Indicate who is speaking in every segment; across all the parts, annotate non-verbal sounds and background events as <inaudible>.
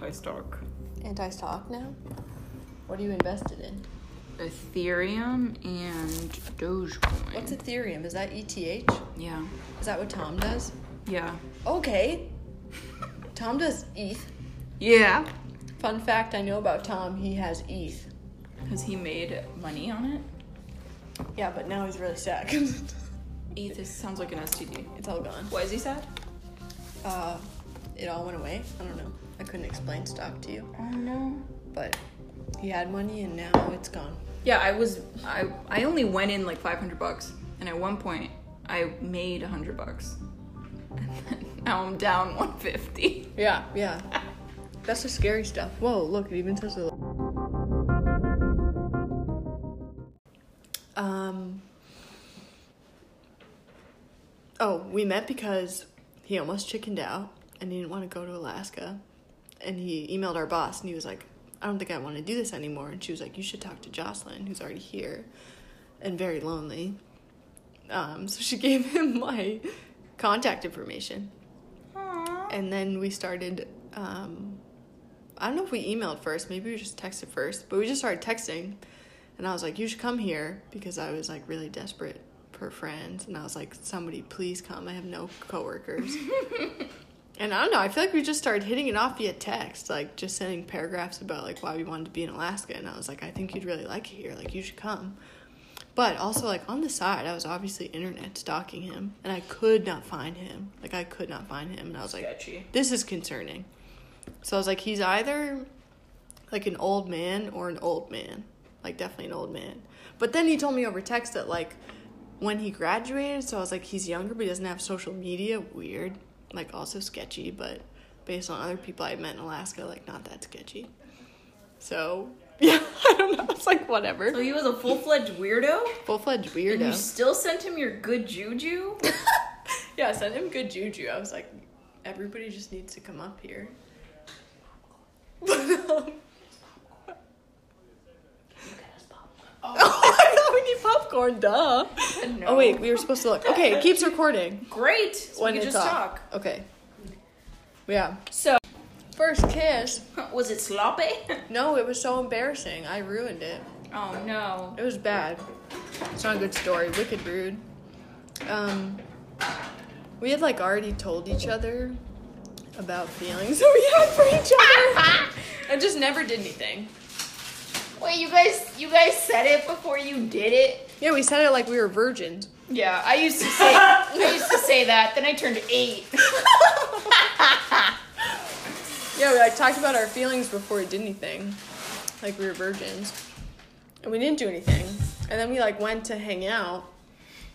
Speaker 1: anti-stock.
Speaker 2: Anti-stock now. What are you invested in?
Speaker 1: Ethereum and Dogecoin.
Speaker 2: What's Ethereum? Is that ETH?
Speaker 1: Yeah.
Speaker 2: Is that what Tom does?
Speaker 1: Yeah.
Speaker 2: Okay. Tom does ETH.
Speaker 1: Yeah.
Speaker 2: Fun fact I know about Tom, he has ETH.
Speaker 1: Has he made money on it?
Speaker 2: Yeah, but now he's really sad. <laughs>
Speaker 1: ETH is, sounds like an STD.
Speaker 2: it's all gone.
Speaker 1: Why is he sad?
Speaker 2: Uh, it all went away. I don't know. I couldn't explain stock to you,
Speaker 1: Oh no.
Speaker 2: but he had money and now it's gone.
Speaker 1: Yeah, I was I I only went in like 500 bucks and at one point I made 100 bucks. And <laughs> then now I'm down 150.
Speaker 2: Yeah, yeah. That's the scary stuff. Whoa, look, it even says a Um Oh, we met because he almost chickened out and he didn't want to go to Alaska. And he emailed our boss and he was like, I don't think I want to do this anymore. And she was like, You should talk to Jocelyn, who's already here and very lonely. Um, so she <laughs> gave him my contact information. And then we started, um, I don't know if we emailed first, maybe we just texted first, but we just started texting. And I was like, you should come here because I was like really desperate for friends. And I was like, somebody please come. I have no coworkers. <laughs> and I don't know, I feel like we just started hitting it off via text, like just sending paragraphs about like why we wanted to be in Alaska. And I was like, I think you'd really like it here. Like, you should come. But also, like on the side, I was obviously internet stalking him, and I could not find him. Like I could not find him, and I was like,
Speaker 1: Sketchy.
Speaker 2: "This is concerning." So I was like, "He's either like an old man or an old man, like definitely an old man." But then he told me over text that like when he graduated, so I was like, "He's younger, but he doesn't have social media." Weird, like also sketchy, but based on other people I met in Alaska, like not that sketchy. So <laughs> yeah, <laughs> I don't know. It's like whatever.
Speaker 1: So he was a full-fledged weirdo?
Speaker 2: Full fledged
Speaker 1: And
Speaker 2: weirdo.
Speaker 1: you still sent him your good juju? <laughs>
Speaker 2: Yeah, send him good juju. I was like, everybody just needs to come up here. But, um, oh, need popcorn, duh.
Speaker 1: No.
Speaker 2: Oh wait, we were supposed to look. Okay, it keeps recording.
Speaker 1: Great. So
Speaker 2: when
Speaker 1: we can just
Speaker 2: off.
Speaker 1: talk.
Speaker 2: Okay. Yeah.
Speaker 1: So,
Speaker 2: First kiss. <laughs>
Speaker 1: was it sloppy? <laughs>
Speaker 2: No, it was so embarrassing. I ruined it.
Speaker 1: Oh no.
Speaker 2: It was bad. It's not a good story. Wicked rude. Um, we had like already told each other about feelings <laughs> that we had for each other, and just never did anything.
Speaker 1: Wait, you guys you guys said it before you did it?
Speaker 2: Yeah, we said it like we were virgins.
Speaker 1: Yeah, I used to say I used to say that. Then I turned eight. <laughs>
Speaker 2: Yeah, we like talked about our feelings before we did anything, like we were virgins, and we didn't do anything. And then we like went to hang out,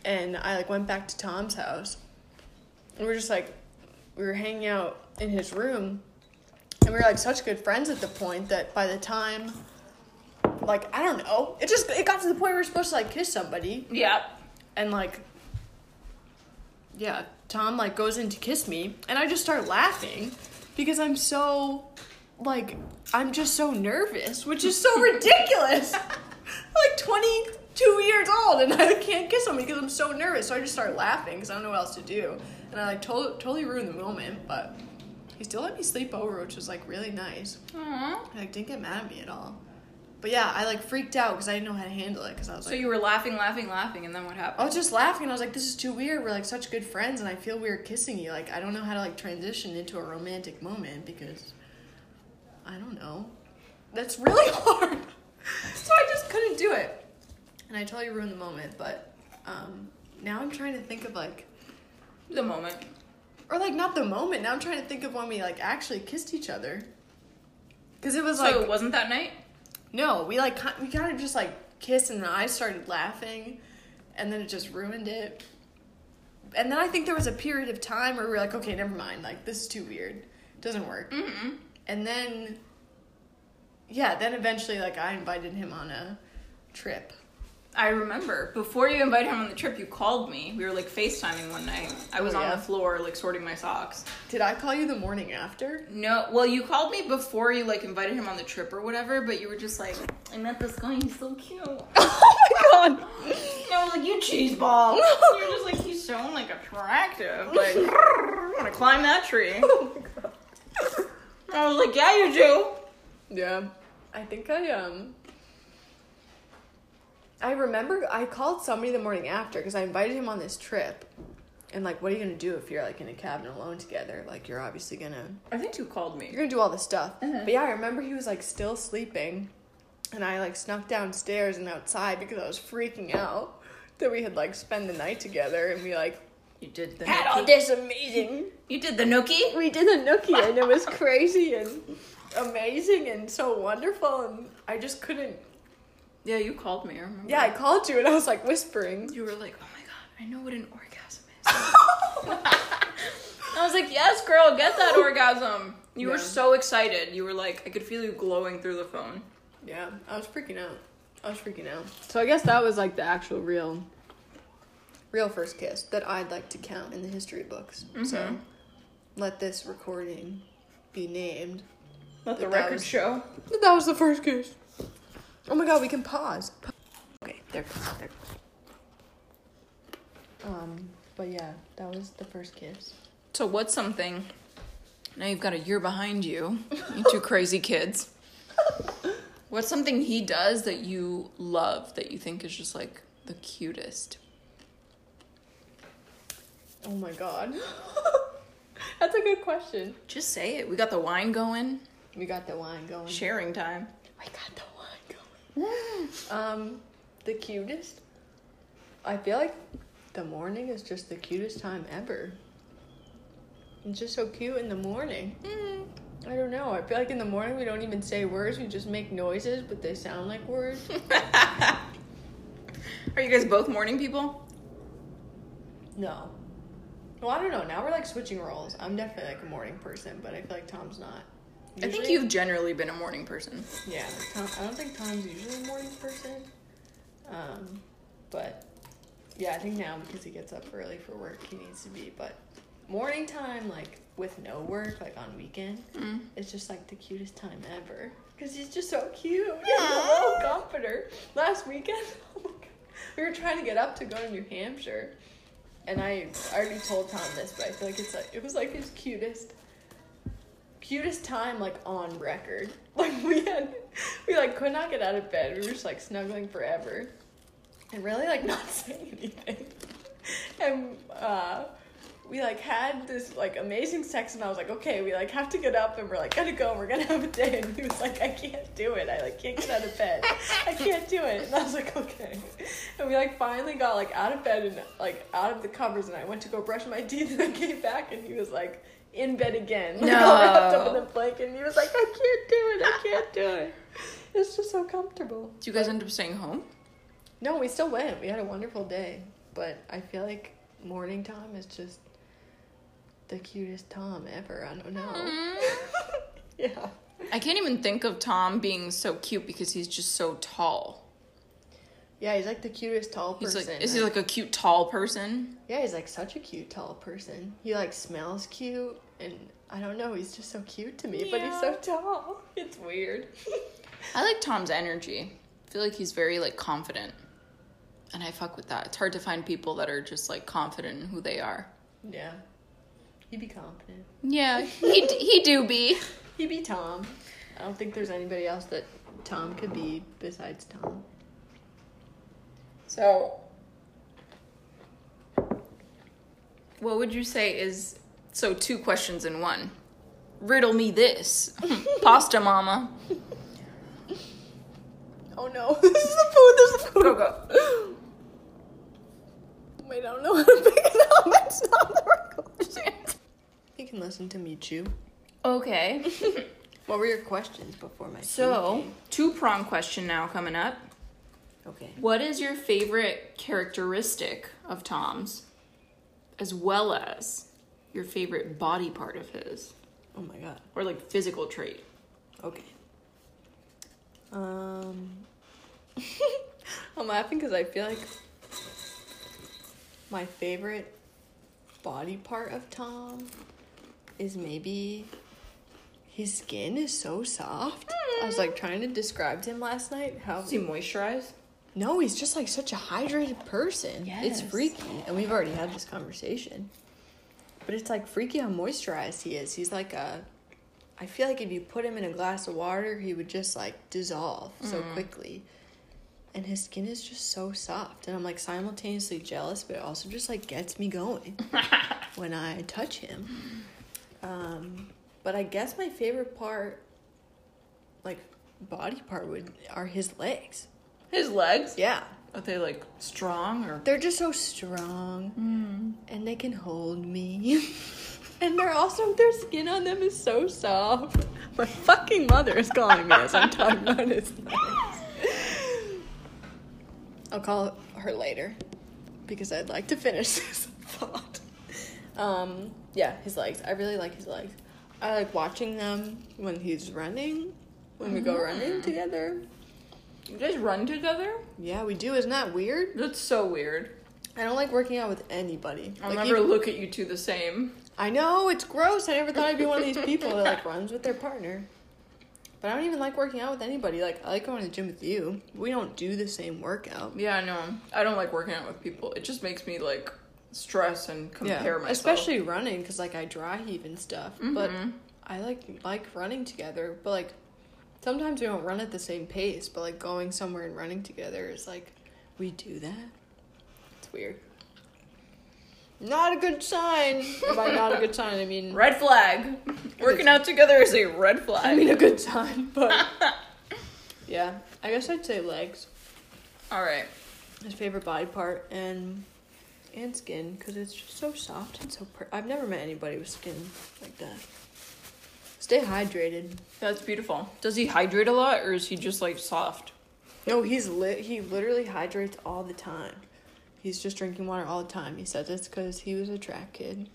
Speaker 2: and I like went back to Tom's house, and we are just like, we were hanging out in his room, and we were like such good friends at the point that by the time, like I don't know, it just it got to the point where we're supposed to like kiss somebody,
Speaker 1: Yeah.
Speaker 2: and like yeah tom like goes in to kiss me. And i just start laughing because i'm so like i'm just so nervous which is so <laughs> ridiculous. Like 22 years old and i can't kiss him because i'm so nervous. So i just start laughing because i don't know what else to do. And i like to- totally ruined the moment but he still let me sleep over which was like really nice.
Speaker 1: Aww.
Speaker 2: he like didn't get mad at me at all but yeah i like freaked out because i didn't know how to handle it because i was
Speaker 1: So
Speaker 2: like So
Speaker 1: you were laughing, laughing, laughing, and then what happened?
Speaker 2: I was just laughing. And I was like, "This is too weird. We're like such good friends, and I feel weird kissing you. Like, I don't know how to like transition into a romantic moment because I don't know. That's really <laughs> hard. so I just couldn't do it, and I totally ruined the moment. But um, now I'm trying to think of like,
Speaker 1: The moment.
Speaker 2: or like not the moment. Now I'm trying to think of when we like actually kissed each other. Because it was
Speaker 1: So
Speaker 2: like
Speaker 1: it wasn't that night?
Speaker 2: No, we like we kind of just like kissed, and I started laughing, and then it just ruined it. And then I think there was a period of time where we were like, okay, never mind, like this is too weird, It doesn't work.
Speaker 1: Mm-mm.
Speaker 2: And then, yeah, then eventually, like I invited him on a trip.
Speaker 1: I remember before you invited him on the trip, you called me. We were like FaceTiming one night. I was
Speaker 2: Oh,
Speaker 1: on the floor like sorting my socks.
Speaker 2: Did I call you the morning after?
Speaker 1: No, well, you called me before you like invited him on the trip or whatever, but you were just like, I met this guy, he's so cute. <laughs>
Speaker 2: oh my god!
Speaker 1: I was like, you cheese ball. <laughs> You're just like, he's so like attractive. Like, I want to climb that tree.
Speaker 2: Oh my god.
Speaker 1: I was like, yeah, you do.
Speaker 2: Yeah. I think I um I remember I called somebody the morning after because I invited him on this trip. And like what are you gonna do if you're like in a cabin alone together? Like you're obviously gonna
Speaker 1: I think you called me.
Speaker 2: you're gonna do all this stuff. Mm-hmm. But yeah, I remember he was like still sleeping and I like snuck downstairs and outside because I was freaking out that we had like spent the night together and we like
Speaker 1: You did the
Speaker 2: had all
Speaker 1: nookie.
Speaker 2: this amazing
Speaker 1: You did the nookie.
Speaker 2: we did the nookie and it was crazy and amazing and so wonderful and I just couldn't
Speaker 1: Yeah, you called me. I remember.
Speaker 2: Yeah, I called you and I was like whispering.
Speaker 1: You were like, oh my god, I know what an orgasm is. <laughs> I was like, yes, girl, get that orgasm. You were so excited. You were like, I could feel you glowing through the phone.
Speaker 2: Yeah, I was freaking out. I was freaking out. So I guess that was like the actual real, real first kiss that I'd like to count in the history books. So
Speaker 1: Mhm.
Speaker 2: let this recording be named.
Speaker 1: Let the
Speaker 2: That
Speaker 1: record
Speaker 2: was-
Speaker 1: show.
Speaker 2: That was the first kiss. Oh my god, we can pause. Okay, there. There. Um, but yeah, that was the first kiss.
Speaker 1: So what's something? Now you've got a year behind you, you two crazy kids. <laughs> What's something he does that you love that you think is just like the cutest?
Speaker 2: Oh my god. <laughs> That's a good question.
Speaker 1: Just say it. We got the wine going.
Speaker 2: We got the wine going.
Speaker 1: Sharing time.
Speaker 2: I got the wine going. Um, the cutest. I feel like the morning is just the cutest time ever. It's just so cute in the morning. I don't know. I feel like in the morning we don't even say words. We just make noises, but they sound like words. <laughs>
Speaker 1: Are you guys both morning people?
Speaker 2: no. Well, I don't know. Now we're like switching roles. I'm definitely like a morning person, but I feel like Tom's not.
Speaker 1: I think you've generally been a morning person.
Speaker 2: Yeah, Tom, I don't think Tom's usually a morning person. Um, but yeah, I think now because he gets up early for work, he needs to be. But morning time, like with no work, like on weekend,
Speaker 1: Mm.
Speaker 2: it's just like the cutest time ever. Because he's just so cute. He's a little comforter. Last weekend, <laughs> oh we were trying to get up to go to New Hampshire. And I already told Tom this, but I feel like it's like it was like his cutest cutest time like on record. <laughs> Like we had we like could not get out of bed. We were just like snuggling forever. And really like <laughs> not saying anything. <laughs> And uh we like had this like amazing sex and I was like, okay, we like have to get up and we're like gotta go and we're gonna have a day and he was like, I can't do it. I like can't get out of bed. I can't do it. And I was like, okay. And we like finally got like out of bed and like out of the covers and I went to go brush my teeth and I came back and he was like in bed again. <laughs> Like all wrapped up in a blanket and he was like, I can't do it, I can't do it. It's just so comfortable.
Speaker 1: Do you guys end up staying home?
Speaker 2: No, we still went. We had a wonderful day. But I feel like morning time is just the cutest Tom ever. I don't know. Mm-hmm. <laughs> yeah.
Speaker 1: I can't even think of Tom being so cute because he's just so tall.
Speaker 2: Yeah, he's like the cutest tall
Speaker 1: He's
Speaker 2: person.
Speaker 1: like, is he like a cute tall person?
Speaker 2: yeah, he's like such a cute tall person. He like smells cute and I don't know, he's just so cute to me, but he's so tall. <laughs> It's weird.
Speaker 1: I like Tom's energy. I feel like he's very like confident, and I fuck with that. It's hard to find people that are just like confident in who they are.
Speaker 2: yeah. He'd be confident.
Speaker 1: Yeah, <laughs> he d- he do be.
Speaker 2: He'd be Tom. I don't think there's anybody else that Tom could be besides Tom.
Speaker 1: So, what would you say is so two questions in one? Riddle me this, <laughs> pasta mama.
Speaker 2: Oh no, <laughs> this is the food, this is the food.
Speaker 1: Go go.
Speaker 2: Wait, I don't know how to pick it up. <laughs> It's not the record. You can listen to me chew.
Speaker 1: Okay.
Speaker 2: What were your questions before my
Speaker 1: So, two prong question now coming up.
Speaker 2: Okay.
Speaker 1: What is your favorite characteristic of Tom's, as well as your favorite body part of his,
Speaker 2: Oh my god.
Speaker 1: or like physical trait?
Speaker 2: Okay. Um, <laughs> I'm laughing because I feel like my favorite body part of Tom is maybe his skin is so soft. I was like trying to describe to him last night how
Speaker 1: Does he moisturize?
Speaker 2: No, he's just like such a hydrated person. It's
Speaker 1: Yes.
Speaker 2: freaky. And we've already had this conversation. But it's like freaky how moisturized he is. He's like a I feel like if you put him in a glass of water, he would just like dissolve so quickly. And his skin is just so soft. And I'm like simultaneously jealous, but it also just like gets me going <laughs> when I touch him. Um, but I guess my favorite part, like body part, would are his legs.
Speaker 1: His legs?
Speaker 2: Yeah.
Speaker 1: Are they like strong or?
Speaker 2: They're just so strong and they can hold me. <laughs> and they're also, their skin on them is so soft. My fucking mother is calling me as I'm talking about his legs. I'll call her later because I'd like to finish <laughs> this thought. Um, yeah, his legs. I really like his legs. I like watching them when he's running, when we go running together.
Speaker 1: You guys run together?
Speaker 2: Yeah, we do. Isn't that weird?
Speaker 1: That's so weird.
Speaker 2: I don't like working out with anybody.
Speaker 1: I'll
Speaker 2: Like,
Speaker 1: never
Speaker 2: even-
Speaker 1: look at you two the same.
Speaker 2: I know it's gross. I never thought I'd be one of these people that like runs with their partner. But I don't even like working out with anybody. Like I like going to the gym with you. We don't do the same workout.
Speaker 1: Yeah, I know. I don't like working out with people. It just makes me like stress and compare myself.
Speaker 2: especially running because like I dry heave and stuff. But
Speaker 1: Mhm.
Speaker 2: I like like running together. But like sometimes we don't run at the same pace. But like going somewhere and running together is like we do that. It's weird. Not a good sign. By not a good sign, I mean <laughs>
Speaker 1: red flag. Working out together is a red flag.
Speaker 2: I mean a good sign, <laughs> but yeah, I guess I'd say legs.
Speaker 1: All right.
Speaker 2: His favorite body part and and skin because it's just so soft and so. Per- I've never met anybody with skin like that. Stay hydrated.
Speaker 1: That's beautiful. Does he hydrate a lot or is he just like soft?
Speaker 2: No, he's lit. He literally hydrates all the time. He's just drinking water all the time. He says it's because he was a track kid.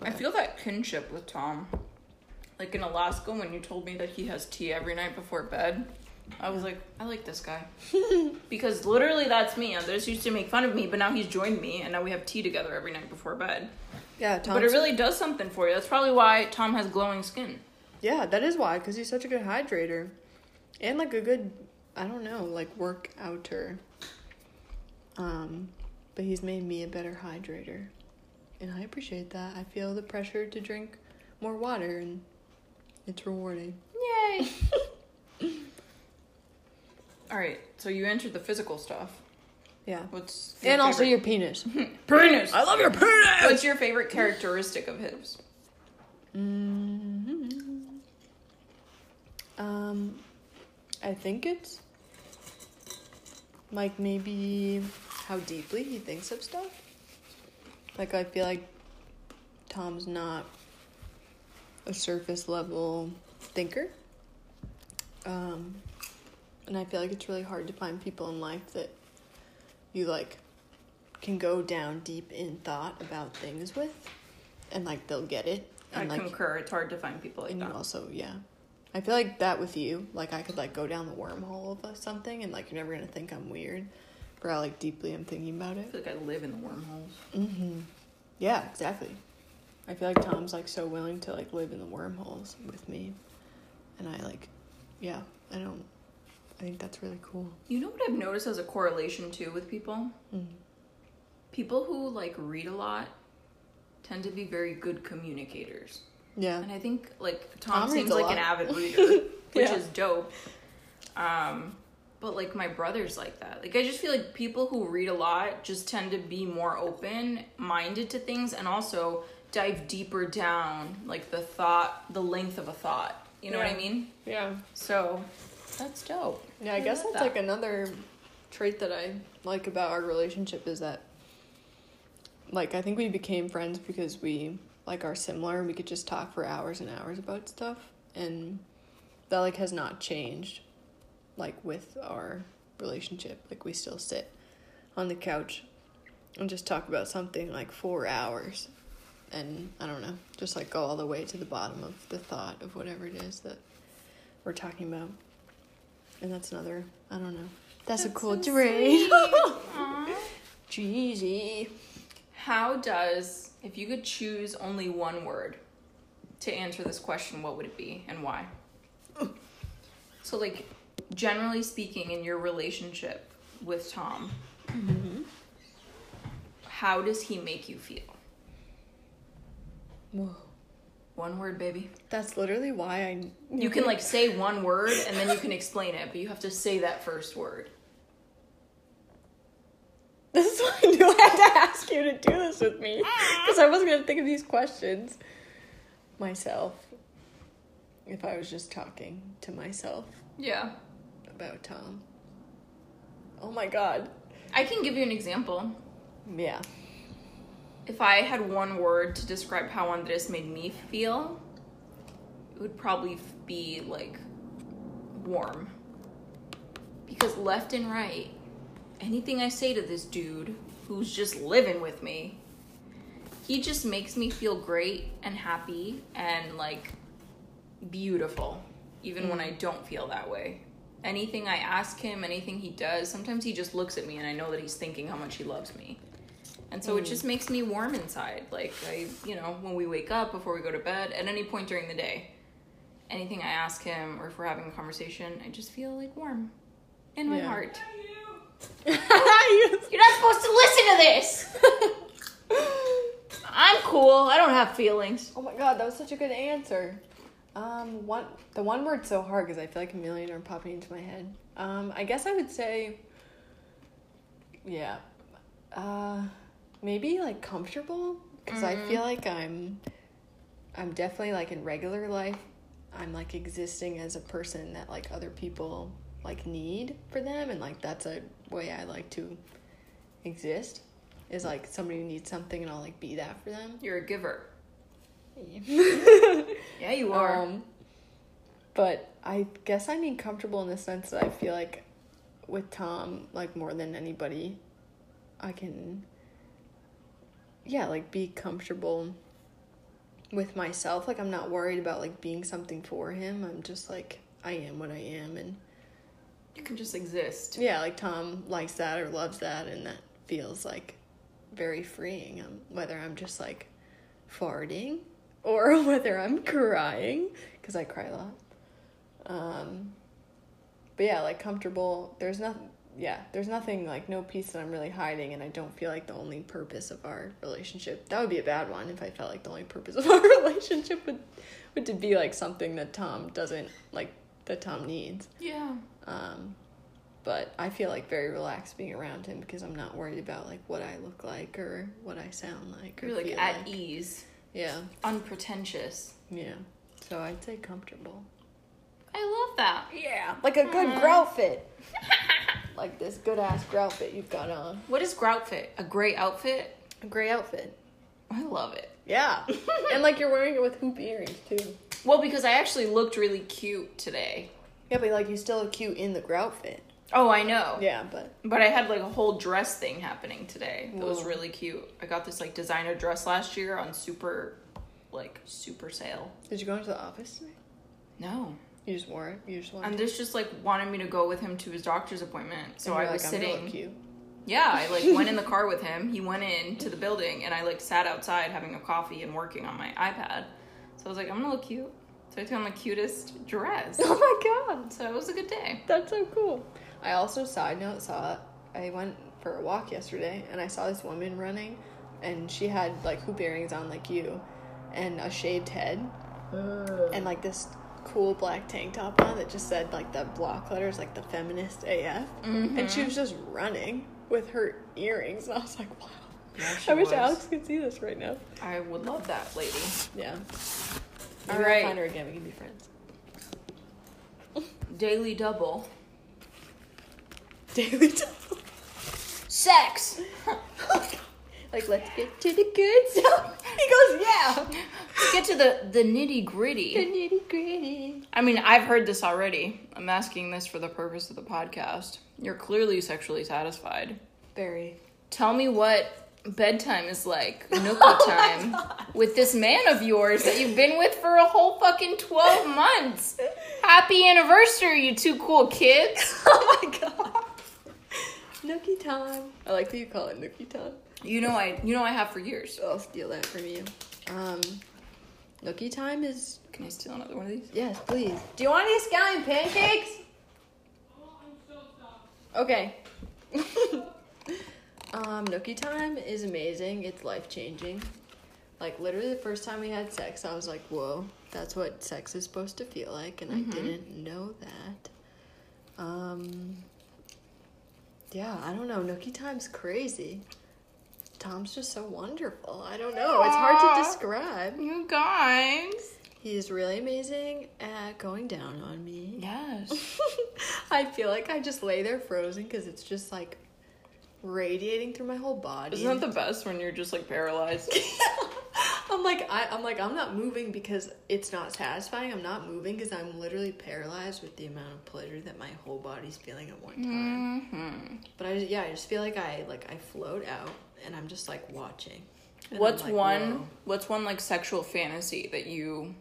Speaker 1: I feel that kinship with Tom. Like in Alaska, when you told me that he has tea every night before bed, I was like, I like this guy. <laughs> because literally that's me. Others used to make fun of me, but now he's joined me, and now we have tea together every night before bed.
Speaker 2: Yeah, Tom.
Speaker 1: But it really does something for you. That's probably why Tom has glowing skin.
Speaker 2: Yeah, that is why, because he's such a good hydrator. And like a good, I don't know, like workouter. Um, but he's made me a better hydrator. And I appreciate that. I feel the pressure to drink more water and it's rewarding.
Speaker 1: Yay! <laughs> All right, so you entered the physical stuff.
Speaker 2: Yeah.
Speaker 1: What's
Speaker 2: And also your penis. <laughs>
Speaker 1: penis?
Speaker 2: I love your penis!
Speaker 1: What's your favorite characteristic of his?
Speaker 2: hmm Um, I think it's like maybe how deeply he thinks of stuff. Like I feel like Tom's not a surface level thinker. Um, and I feel like it's really hard to find people in life that you like can go down deep in thought about things with and like they'll get it
Speaker 1: I
Speaker 2: and like
Speaker 1: concur. It's hard to find people like
Speaker 2: and
Speaker 1: that.
Speaker 2: you also, yeah. I feel like that with you. Like I could like go down the wormhole of something, and like you're never gonna think I'm weird, but how like deeply I'm thinking about
Speaker 1: I
Speaker 2: it.
Speaker 1: feel like I live in the wormholes.
Speaker 2: Mm-hmm. Yeah, exactly. I feel like Tom's like so willing to like live in the wormholes with me, and I like, yeah. I don't. I think that's really cool.
Speaker 1: You know what I've noticed as a correlation too with people?
Speaker 2: Mm.
Speaker 1: People who like read a lot tend to be very good communicators.
Speaker 2: Yeah.
Speaker 1: And I think like Tom,
Speaker 2: Tom
Speaker 1: seems like an avid <laughs> reader, which
Speaker 2: Yeah.
Speaker 1: is dope. Um, but like my brother's like that. Like I just feel like people who read a lot just tend to be more open minded to things and also dive deeper down like the thought, the length of a thought. You know what I mean?
Speaker 2: Yeah.
Speaker 1: So that's dope.
Speaker 2: Yeah, I guess that's
Speaker 1: that.
Speaker 2: like another trait that I like about our relationship is that like I think we became friends because we like are similar and we could just talk for hours and hours about stuff and that like has not changed like with our relationship. Like we still sit on the couch and just talk about something like 4 hours and I don't know, just like go all the way to the bottom of the thought of whatever it is that we're talking about. And that's another, I don't know. That's, a cool
Speaker 1: so
Speaker 2: trait.
Speaker 1: Aw.
Speaker 2: Cheesy.
Speaker 1: How does, if you could choose only one word to answer this question, what would it be and why? So, like, generally speaking, in your relationship with Tom, mm-hmm. how does he make you feel?
Speaker 2: Whoa.
Speaker 1: One word, baby.
Speaker 2: That's literally why I.
Speaker 1: You can like say one word and then you can explain it, but you have to say that first word. <laughs>
Speaker 2: This is why I knew I had to ask you to do this with me because I wasn't gonna think of these questions myself. If I was just talking to myself
Speaker 1: Yeah.
Speaker 2: about Tom. Oh my god.
Speaker 1: I can give you an example.
Speaker 2: Yeah.
Speaker 1: If I had one word to describe how Andres made me feel, it would probably be like warm. Because left and right, anything I say to this dude who's just living with me, he just makes me feel great and happy and like beautiful, even when mm. I don't feel that way. Anything I ask him, anything he does, sometimes he just looks at me and I know that he's thinking how much he loves me. And so it just makes me warm inside. Like I, you know, when we wake up before we go to bed, at any point during the day, anything I ask him or if we're having a conversation, I just feel like warm in my
Speaker 2: Yeah.
Speaker 1: heart.
Speaker 2: You- <laughs>
Speaker 1: You're not supposed to listen to this. <laughs> I'm cool. I don't have feelings.
Speaker 2: oh my god, that was such a good answer. Um, one the one word's so hard because I feel like a million are popping into my head. Um, I guess I would say, yeah, uh, maybe like comfortable because I feel like I'm, I'm definitely like in regular life, I'm like existing as a person that like other people like need for them, and like that's a way I like to exist. Is like somebody who needs something and I'll like be that for them.
Speaker 1: You're a giver.
Speaker 2: Yeah. <laughs>
Speaker 1: Yeah, you are.
Speaker 2: Um, but I guess I mean comfortable in the sense that I feel like with Tom, like more than anybody, I can, yeah, like be comfortable with myself. Like I'm not worried about like being something for him. I'm just like I am what I am, and
Speaker 1: you can just exist.
Speaker 2: yeah, like Tom likes that or loves that, and that feels like very freeing. Um, whether I'm just like farting or <laughs> whether I'm crying because I cry a lot. Um, but yeah, like comfortable. There's nothing. Yeah, there's nothing like no piece that I'm really hiding, and I don't feel like the only purpose of our relationship. That would be a bad one if I felt like the only purpose of <laughs> our relationship would would to be like something that Tom doesn't like that Tom needs.
Speaker 1: Yeah.
Speaker 2: Um, but I feel like very relaxed being around him because I'm not worried about like what I look like or what I sound like or
Speaker 1: You're like at
Speaker 2: like.
Speaker 1: ease,
Speaker 2: Yeah,
Speaker 1: unpretentious.
Speaker 2: yeah. So I'd say comfortable.
Speaker 1: I love that.
Speaker 2: Yeah, like a good grout fit. <laughs> like this good ass grout fit you've got on.
Speaker 1: What is grout fit? A gray outfit?
Speaker 2: A gray outfit.
Speaker 1: I love it.
Speaker 2: Yeah, <laughs> and like you're wearing it with hoop earrings too.
Speaker 1: Well, because I actually looked really cute today.
Speaker 2: Yeah, but like you still look cute in the grout fit.
Speaker 1: Oh, I know.
Speaker 2: Yeah, but
Speaker 1: But I had like a whole dress thing happening today. That was really cute. I got this like designer dress last year on super, like super sale.
Speaker 2: did you go into the office today?
Speaker 1: No,
Speaker 2: You just wore it. You just
Speaker 1: and this just like wanted me to go with him to his doctor's appointment. So I was
Speaker 2: like, I'm
Speaker 1: sitting. Yeah, I like went in the car <laughs> with him. He went in to the building, and I like sat outside having a coffee and working on my iPad. So I was like, I'm gonna look cute. So I took on the cutest dress. <laughs>
Speaker 2: Oh my god.
Speaker 1: So it was a good day.
Speaker 2: That's so cool. I also side note saw I went for a walk yesterday and I saw this woman running and she had like hoop earrings on like you and a shaved head and like this cool black tank top on that just said like the block letters like the feminist AF and she mm-hmm. was just running with her earrings and <laughs> I was like wow.
Speaker 1: Yeah,
Speaker 2: I wish
Speaker 1: was.
Speaker 2: Alex could see this right now.
Speaker 1: I would love that lady.
Speaker 2: Yeah.
Speaker 1: All
Speaker 2: Maybe I'll find her again. We can be friends. <laughs>
Speaker 1: Daily double.
Speaker 2: Daily double.
Speaker 1: Sex. <laughs>
Speaker 2: Like let's get to the good stuff. <laughs> He goes yeah.
Speaker 1: Let's get to the the nitty gritty.
Speaker 2: The nitty gritty.
Speaker 1: I mean, I've heard this already. I'm asking this for the purpose of the podcast. You're clearly sexually satisfied.
Speaker 2: Very.
Speaker 1: Tell me what bedtime is like, <laughs> nookie oh time, with this man of yours that you've been with for a whole fucking 12 months. Happy anniversary, you two cool kids. <laughs>
Speaker 2: Oh my god. Nookie time. I like that you call it nookie time.
Speaker 1: You know I you know I have for years.
Speaker 2: I'll steal that from you. Um, nookie time is
Speaker 1: Can I steal another one of these?
Speaker 2: yes, please. Do you want any scallion pancakes? Okay. <laughs> um, nookie time is amazing. It's life changing. Like literally the first time we had sex, I was like, "Whoa, that's what sex is supposed to feel like," and
Speaker 1: Mhm.
Speaker 2: I didn't know that. Um. Yeah, I don't know. Nookie time's crazy. Tom's just so wonderful. I don't know. It's hard to describe.
Speaker 1: You guys.
Speaker 2: He's really amazing at going down on me.
Speaker 1: Yes. <laughs>
Speaker 2: I feel like I just lay there frozen because it's just like radiating through my whole body.
Speaker 1: Isn't that the best when you're just like paralyzed? <laughs>
Speaker 2: I'm like I, I'm like I'm not moving because it's not satisfying. I'm not moving because I'm literally paralyzed with the amount of pleasure that my whole body's feeling at one time.
Speaker 1: hmm
Speaker 2: But I yeah I just feel like I like I float out and I'm just like watching. And
Speaker 1: What's
Speaker 2: like,
Speaker 1: one?
Speaker 2: whoa.
Speaker 1: What's one like sexual fantasy that you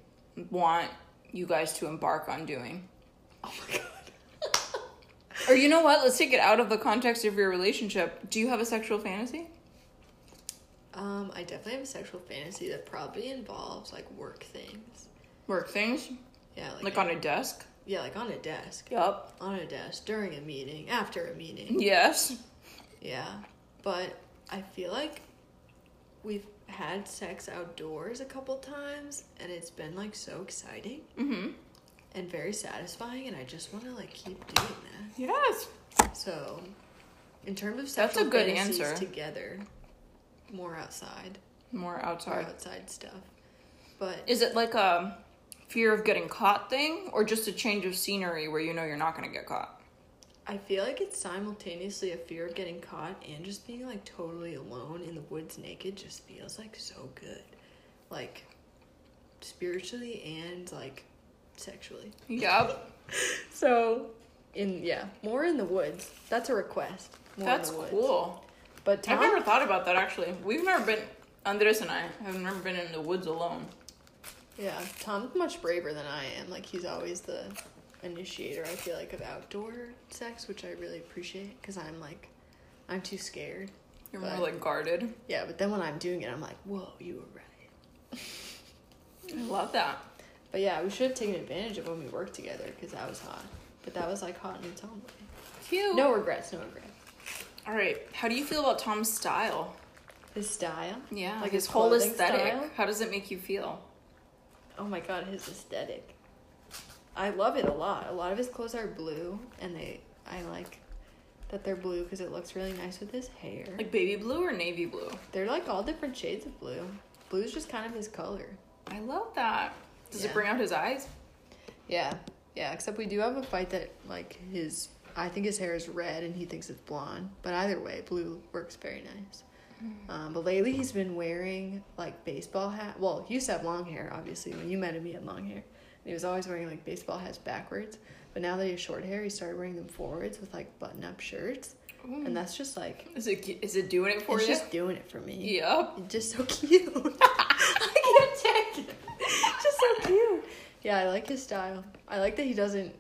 Speaker 1: want you guys to embark on doing?
Speaker 2: Oh my god. <laughs>
Speaker 1: Or you know what? Let's take it out of the context of your relationship. Do you have a sexual fantasy?
Speaker 2: Um, I definitely have a sexual fantasy that probably involves like work things.
Speaker 1: Work things
Speaker 2: Yeah, like,
Speaker 1: like on a desk.
Speaker 2: yeah, like on a desk,
Speaker 1: Yup.
Speaker 2: on a desk during a meeting, after a meeting.
Speaker 1: Yes.
Speaker 2: Yeah, but I feel like we've had sex outdoors a couple times, and it's been like so exciting
Speaker 1: Mm-hmm.
Speaker 2: and very satisfying, and I just want to like keep doing that.
Speaker 1: Yes.
Speaker 2: So, in terms of
Speaker 1: That's a
Speaker 2: sexual
Speaker 1: good
Speaker 2: fantasies
Speaker 1: answer.
Speaker 2: together, more outside,
Speaker 1: More
Speaker 2: more
Speaker 1: outside.
Speaker 2: outside stuff. But
Speaker 1: Is it like a fear of getting caught thing, or just a change of scenery where you know you're not gonna get caught?
Speaker 2: I feel like it's simultaneously a fear of getting caught and just being like totally alone in the woods naked just feels like so good. Like spiritually and like sexually.
Speaker 1: Yup. <laughs>
Speaker 2: So in yeah, more in the woods. That's a request. More
Speaker 1: That's
Speaker 2: in the woods.
Speaker 1: cool.
Speaker 2: But Tom,
Speaker 1: I've never thought about that actually. We've never been. Andres and I have never been in the woods alone.
Speaker 2: yeah, Tom's much braver than I am. Like he's always the initiator. I feel like of outdoor sex, which I really appreciate because I'm like, I'm too scared.
Speaker 1: You're more like guarded.
Speaker 2: Yeah, but then when I'm doing it, I'm like, whoa, you were right. <laughs>
Speaker 1: I love that.
Speaker 2: But yeah, we should have taken advantage of when we worked together because that was hot. But that was like hot in its own way.
Speaker 1: Cute.
Speaker 2: No regrets, no regrets.
Speaker 1: All right. How do you feel about Tom's style?
Speaker 2: His style.
Speaker 1: Yeah,
Speaker 2: Like his
Speaker 1: his whole aesthetic.
Speaker 2: style?
Speaker 1: How does it make you feel?
Speaker 2: Oh my god, his aesthetic. I love it a lot. A lot of his clothes are blue, and they I like that they're blue because it looks really nice with his hair.
Speaker 1: Like baby blue or navy blue?
Speaker 2: they're like all different shades of blue. Blue's just kind of his color.
Speaker 1: I love that. Does
Speaker 2: Yeah.
Speaker 1: it bring out his eyes?
Speaker 2: Yeah, yeah. Except we do have a fight that like his. I think his hair is red and he thinks it's blonde. But either way, blue works very nice. Um, but lately he's been wearing like baseball hat. Well, he used to have long hair, obviously. When you met him, he had long hair. And he was always wearing like baseball hats backwards. But now that he has short hair, he started wearing them forwards with like button-up shirts, and that's just like
Speaker 1: Is it is it doing it for
Speaker 2: it's
Speaker 1: you?
Speaker 2: just doing it for me.
Speaker 1: Yep.
Speaker 2: It's just so <laughs> cute. <laughs> I can't take it. <laughs> Just so cute. Yeah, I like his style. I like that he doesn't.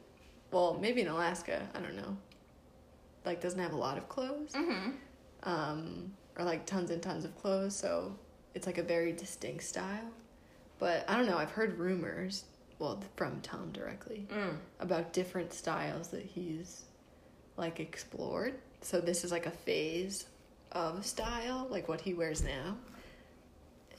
Speaker 2: Well, maybe in Alaska, I don't know. Like doesn't have a lot of clothes,
Speaker 1: Mm-hmm.
Speaker 2: um, or like tons and tons of clothes. So it's like a very distinct style. But I don't know. I've heard rumors, well, from Tom directly,
Speaker 1: Mm.
Speaker 2: about different styles that he's like explored. So this is like a phase of style, like what he wears now.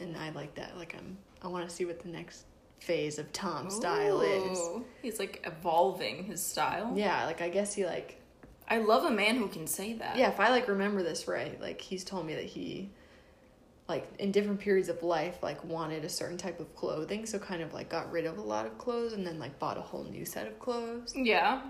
Speaker 2: And I like that. Like I'm I want to see what the next phase of Tom style is.
Speaker 1: He's like evolving his style.
Speaker 2: Yeah, like I guess he like
Speaker 1: I love a man who can say that.
Speaker 2: yeah, if I like remember this right, like he's told me that he like in different periods of life like wanted a certain type of clothing, so kind of like got rid of a lot of clothes and then like bought a whole new set of clothes.
Speaker 1: Yeah.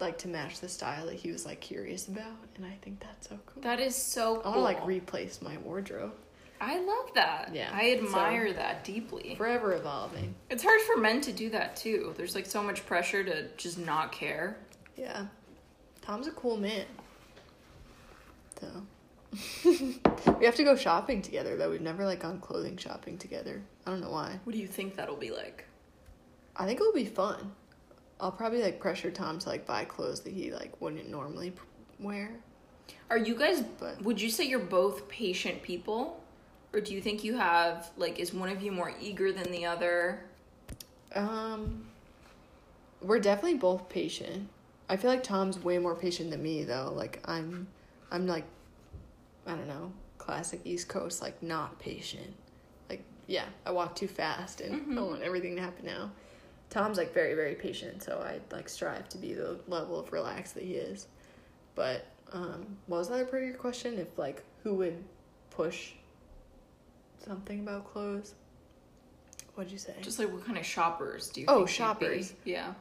Speaker 2: like to match the style that he was like curious about and i think that's so cool
Speaker 1: That is so cool.
Speaker 2: i want to like replace my wardrobe
Speaker 1: I love that.
Speaker 2: Yeah,
Speaker 1: I admire that deeply.
Speaker 2: forever evolving
Speaker 1: It's hard for men to do that too. There's like so much pressure to just not care.
Speaker 2: yeah tom's a cool man so <laughs> we have to go shopping together though we've never like gone clothing shopping together i don't know why
Speaker 1: What do you think that'll be like?
Speaker 2: i think it'll be fun i'll probably like pressure tom to like buy clothes that he like wouldn't normally wear
Speaker 1: Are you guys
Speaker 2: But-
Speaker 1: would you say you're both patient people? Or do you think you have like is one of you more eager than the other?
Speaker 2: Um, we're definitely both patient. I feel like Tom's way more patient than me though. Like I'm, I'm like, I don't know, classic East Coast, like not patient. Like yeah, I walk too fast and
Speaker 1: Mm-hmm.
Speaker 2: I want everything to happen now. Tom's like very, very patient, so I like strive to be the level of relaxed that he is. But um, what was the other part of your question? If like who would push something about clothes? What'd you say?
Speaker 1: Just like what kind of shoppers do you?
Speaker 2: Oh,
Speaker 1: think you'd be?
Speaker 2: shoppers.
Speaker 1: Yeah.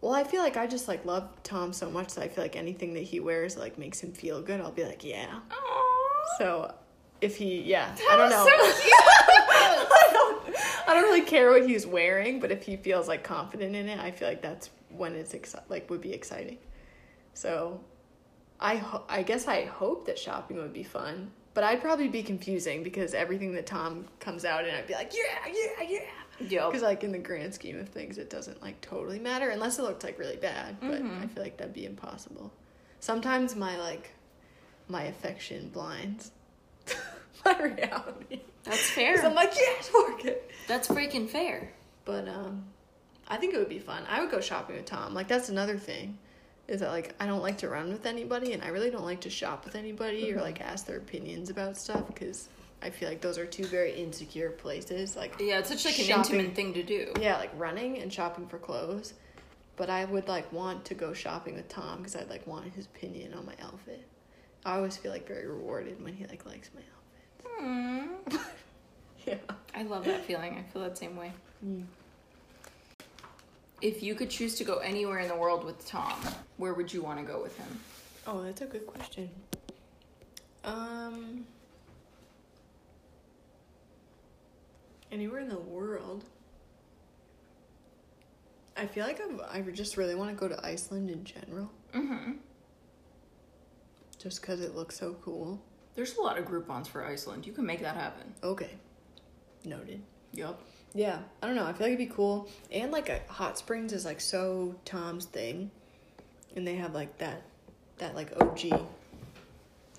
Speaker 2: Well, I feel like I just like love Tom so much that I feel like anything that he wears like makes him feel good. I'll be like, yeah.
Speaker 1: Aww.
Speaker 2: So if he, yeah, I don't know.
Speaker 1: So <laughs>
Speaker 2: I don't, I don't really care what he's wearing, but if he feels like confident in it, I feel like that's when it's exci- like would be exciting. So, I ho- I guess I hope that shopping would be fun, but I'd probably be confusing because everything that Tom comes out in, I'd be like, yeah, yeah, yeah.
Speaker 1: Yep.
Speaker 2: Because like in the grand scheme of things, it doesn't like totally matter unless it looked like really bad. But
Speaker 1: Mhm.
Speaker 2: I feel like that'd be impossible. Sometimes my like my affection blinds <laughs> my reality.
Speaker 1: That's fair.
Speaker 2: I'm like, yes, work it.
Speaker 1: That's freaking fair.
Speaker 2: But um, I think it would be fun. I would go shopping with Tom. Like that's another thing, is that like I don't like to run with anybody, and I really don't like to shop with anybody or like ask their opinions about stuff because I feel like those are two very insecure places. Like
Speaker 1: Yeah, it's such like an intimate thing to do.
Speaker 2: yeah, like running and shopping for clothes. But I would like want to go shopping with Tom because I'd like want his opinion on my outfit. I always feel like very rewarded when he like likes my outfit.
Speaker 1: Mm. <laughs>
Speaker 2: Yeah.
Speaker 1: I love that feeling. I feel that same way.
Speaker 2: Mm.
Speaker 1: If you could choose to go anywhere in the world with Tom, where would you want to go with him?
Speaker 2: Oh, that's a good question. Um, anywhere in the world. I feel like I'm, I just really want to go to Iceland in general,
Speaker 1: Mm-hmm.
Speaker 2: just because it looks so cool.
Speaker 1: There's a lot of Groupons for Iceland. You can make that happen.
Speaker 2: Okay, noted.
Speaker 1: Yep.
Speaker 2: Yeah, I don't know. I feel like it'd be cool, and like a hot springs is like so Tom's thing, and they have like that, that like OG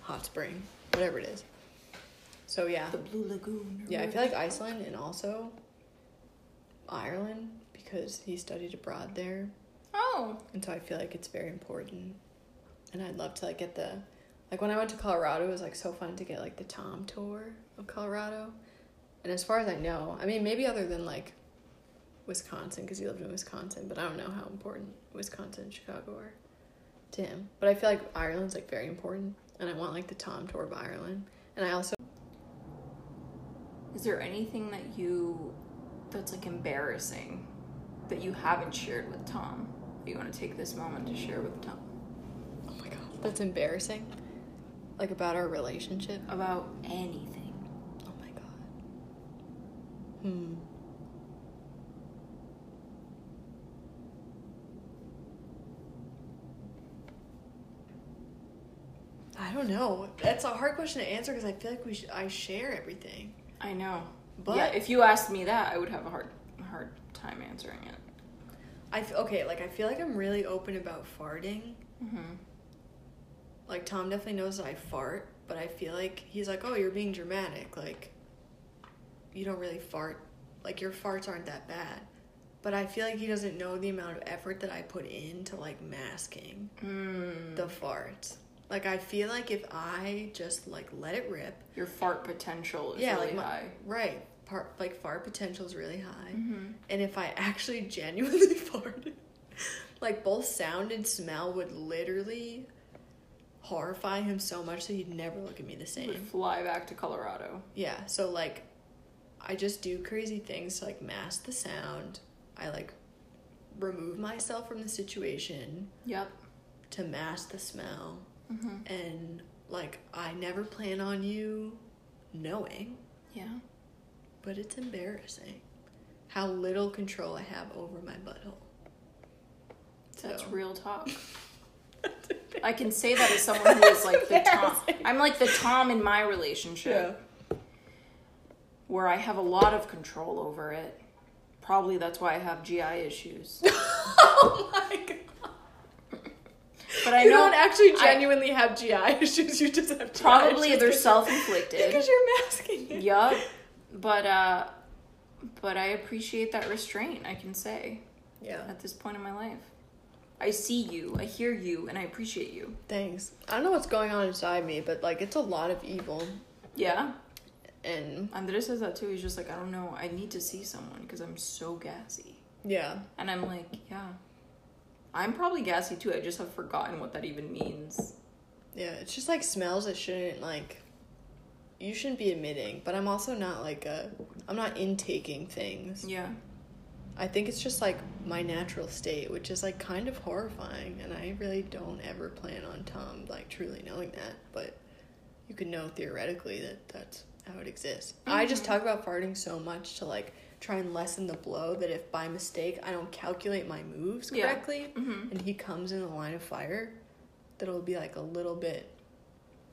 Speaker 2: hot spring, whatever it is. So yeah,
Speaker 1: The Blue Lagoon.
Speaker 2: Yeah, I feel like Iceland and also Ireland because he studied abroad there,
Speaker 1: Oh.
Speaker 2: and so I feel like it's very important. And I'd love to like get the like when I went to Colorado, it was like so fun to get like the Tom tour of Colorado. And as far as I know, I mean maybe other than like Wisconsin because he lived in Wisconsin, but I don't know how important Wisconsin and Chicago are to him. But I feel like Ireland's like very important, and I want like the Tom tour of Ireland. And I also
Speaker 1: Is there anything that you that's like embarrassing that you haven't shared with Tom? You want to take this moment to share with Tom
Speaker 2: Oh my god, that's embarrassing. Like about our relationship.
Speaker 1: about anything?
Speaker 2: Hmm. I don't know. That's a hard question to answer because I feel like we sh- I share everything.
Speaker 1: I know.
Speaker 2: But-
Speaker 1: yeah, if you asked me that, I would have a hard hard time answering it.
Speaker 2: I f- okay, like I feel like I'm really open about farting.
Speaker 1: Mm-hmm.
Speaker 2: Like Tom definitely knows that I fart, but I feel like he's like, "Oh, you're being dramatic. Like you don't really fart. Like your farts aren't that bad." But I feel like he doesn't know the amount of effort that I put into like masking
Speaker 1: Mm.
Speaker 2: the farts. Like I feel like if I just like let it rip,
Speaker 1: Your fart potential is
Speaker 2: yeah,
Speaker 1: really
Speaker 2: like my,
Speaker 1: high.
Speaker 2: right, part like fart potential is really high.
Speaker 1: Mm-hmm.
Speaker 2: And if I actually <laughs> genuinely <laughs> farted, like both sound and smell would literally horrify him so much that he'd never look at me the
Speaker 1: Would
Speaker 2: same.
Speaker 1: fly back to Colorado.
Speaker 2: Yeah, so like I just do crazy things to like mask the sound. I like remove myself from the situation
Speaker 1: Yep.
Speaker 2: to mask the smell.
Speaker 1: Mm-hmm.
Speaker 2: And like I never plan on you knowing,
Speaker 1: Yeah.
Speaker 2: but it's embarrassing how little control I have over my butthole.
Speaker 1: That's
Speaker 2: So-
Speaker 1: real talk. <laughs> I can say that as someone who is like the Tom. I'm like the Tom in my relationship, where I have a lot of control over it. Probably that's why I have GI issues. <laughs>
Speaker 2: oh my god.
Speaker 1: But I
Speaker 2: you
Speaker 1: know
Speaker 2: don't actually
Speaker 1: I-
Speaker 2: genuinely have GI issues. You just have GI
Speaker 1: probably they're self-inflicted. <laughs>
Speaker 2: because you're masking it.
Speaker 1: yup. But uh, but I appreciate that restraint. I can say
Speaker 2: Yeah.
Speaker 1: at this point in my life, I see you, I hear you, and I appreciate you.
Speaker 2: Thanks. I don't know what's going on inside me, but like it's a lot of evil.
Speaker 1: Yeah.
Speaker 2: And
Speaker 1: Andres says that too. He's just like, I don't know. I need to see someone because I'm so gassy.
Speaker 2: yeah,
Speaker 1: And I'm like, yeah. I'm probably gassy too. I just have forgotten what that even means.
Speaker 2: yeah, it's just like smells that shouldn't like you shouldn't be emitting, but I'm also not like a I'm not intaking things.
Speaker 1: Yeah.
Speaker 2: I think it's just like my natural state, which is like kind of horrifying, and I really don't ever plan on Tom like truly knowing that, but you could know theoretically that that's how it exists. I just talk about farting so much to like try and lessen the blow that if by mistake I don't calculate my moves
Speaker 1: Yeah.
Speaker 2: correctly
Speaker 1: Mhm.
Speaker 2: and he comes in the line of fire, that it'll be like a little bit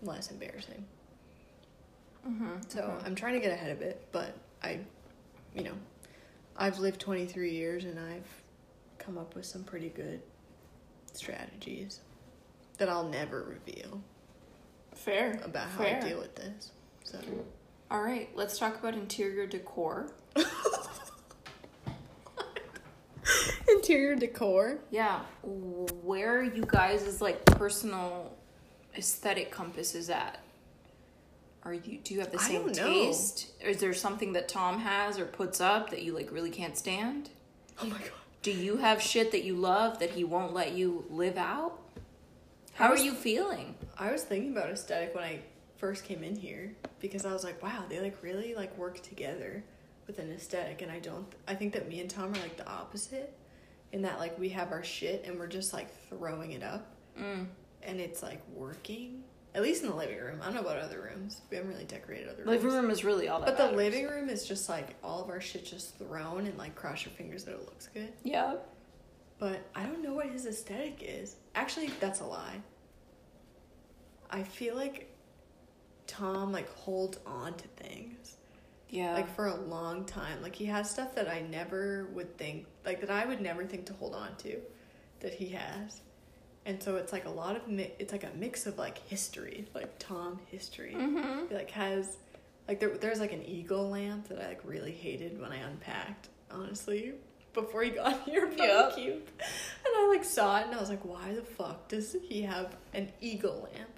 Speaker 2: less embarrassing.
Speaker 1: Mm-hmm.
Speaker 2: So I'm trying to get ahead of it, but I, you know, I've lived 23 years and I've come up with some pretty good strategies that I'll never reveal
Speaker 1: fair.
Speaker 2: about how
Speaker 1: fair.
Speaker 2: I deal with this. So
Speaker 1: All right, let's talk about interior decor. <laughs>
Speaker 2: interior decor.
Speaker 1: Yeah, where you guys' is like personal aesthetic compass is at. Are you do you have the same taste? Is there something that Tom has or puts up that you like really can't stand?
Speaker 2: Oh my god.
Speaker 1: Do you have shit that you love that he won't let you live out? How are you feeling?
Speaker 2: I was thinking about aesthetic when I first came in here because I was like, wow, they like really like work together with an aesthetic, and I don't. I think that me and Tom are like the opposite, in that like we have our shit and we're just like throwing it up,
Speaker 1: Mm.
Speaker 2: and it's like working. At least in the living room. I don't know about other rooms. We haven't really decorated other rooms.
Speaker 1: Living room is really all that.
Speaker 2: But the living room is just like all of our shit just thrown and like cross your fingers that it looks good.
Speaker 1: Yeah.
Speaker 2: But I don't know what his aesthetic is. Actually, that's a lie. I feel like Tom like holds on to things
Speaker 1: Yeah.
Speaker 2: like for a long time. Like he has stuff that I never would think like that I would never think to hold on to that he has. And so it's like a lot of mi- it's like a mix of like history, like Tom history.
Speaker 1: mm-hmm.
Speaker 2: He like has like there there's like an eagle lamp that I like really hated when I unpacked, honestly. Before he got <laughs> here from
Speaker 1: Yeah.
Speaker 2: the cube. And I like saw it and I was like, why the fuck does he have an eagle lamp?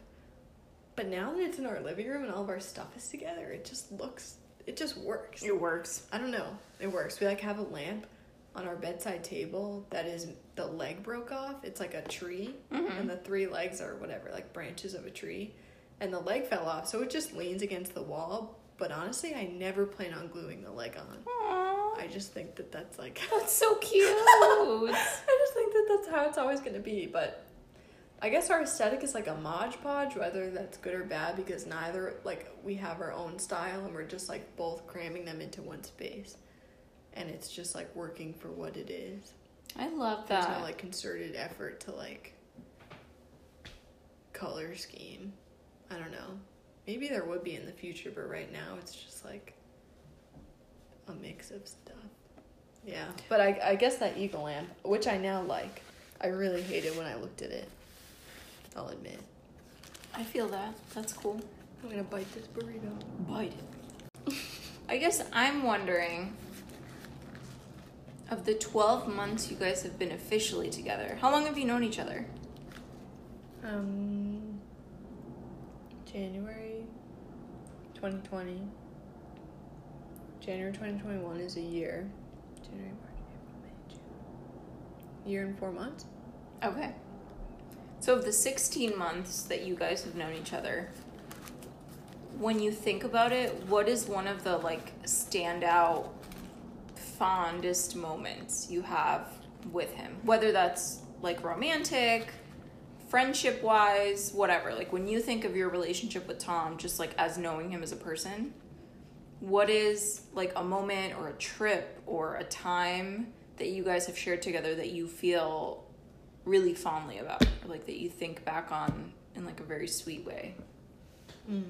Speaker 2: But now that it's in our living room and all of our stuff is together, it just looks it just works.
Speaker 1: It works.
Speaker 2: I don't know. It works. We like have a lamp on our bedside table that is the leg broke off. It's like a tree,
Speaker 1: Mhm.
Speaker 2: and the three legs are whatever, like branches of a tree, and the leg fell off, so it just leans against the wall. But honestly, I never plan on gluing the leg on.
Speaker 1: Aww.
Speaker 2: I just think that that's like
Speaker 1: That's so <laughs> cute.
Speaker 2: I just think that that's how it's always going to be. But I guess our aesthetic is like a modge podge, whether that's good or bad, because neither, like, we have our own style and we're just like both cramming them into one space. And it's just like working for what it is.
Speaker 1: I love
Speaker 2: There's
Speaker 1: that.
Speaker 2: no like concerted effort to like color scheme. I don't know. Maybe there would be in the future, but right now it's just like a mix of stuff. Yeah. But I, I guess that eagle lamp, which I now like, I really hated when I looked at it. I'll admit.
Speaker 1: I feel that. That's cool.
Speaker 2: I'm gonna bite this burrito.
Speaker 1: Bite it. <laughs> I guess I'm wondering of the 12 months you guys have been officially together, how long have you known each other?
Speaker 2: Um, January 2020. January 2021 is a year. January, March, April, May, June. Year and four months?
Speaker 1: Okay. So, of the 16 months that you guys have known each other, when you think about it, what is one of the like standout, fondest moments you have with him? Whether that's like romantic, friendship wise, whatever. Like when you think of your relationship with Tom, just like as knowing him as a person, what is like a moment or a trip or a time that you guys have shared together that you feel really fondly about or like that you think back on in like a very sweet way
Speaker 2: Mm.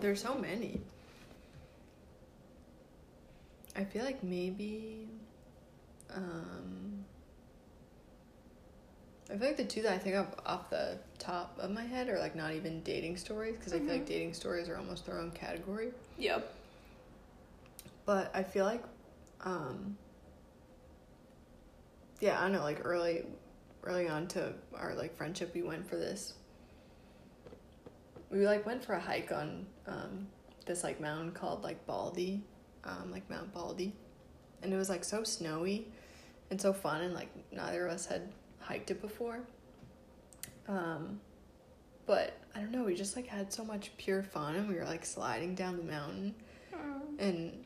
Speaker 2: There's so many. I feel like maybe. Um, I feel like the two that I think of off the top of my head are like not even dating stories because I feel like
Speaker 1: Mhm.
Speaker 2: dating stories are almost their own category.
Speaker 1: yep
Speaker 2: But I feel like, um, yeah, I don't know, like early, early on to our like friendship, we went for this. We like went for a hike on um, this like mountain called like Baldy, um, like Mount Baldy, and it was like so snowy and so fun, and like neither of us had hiked it before. Um, but I don't know, we just like had so much pure fun, and we were like sliding down the mountain, and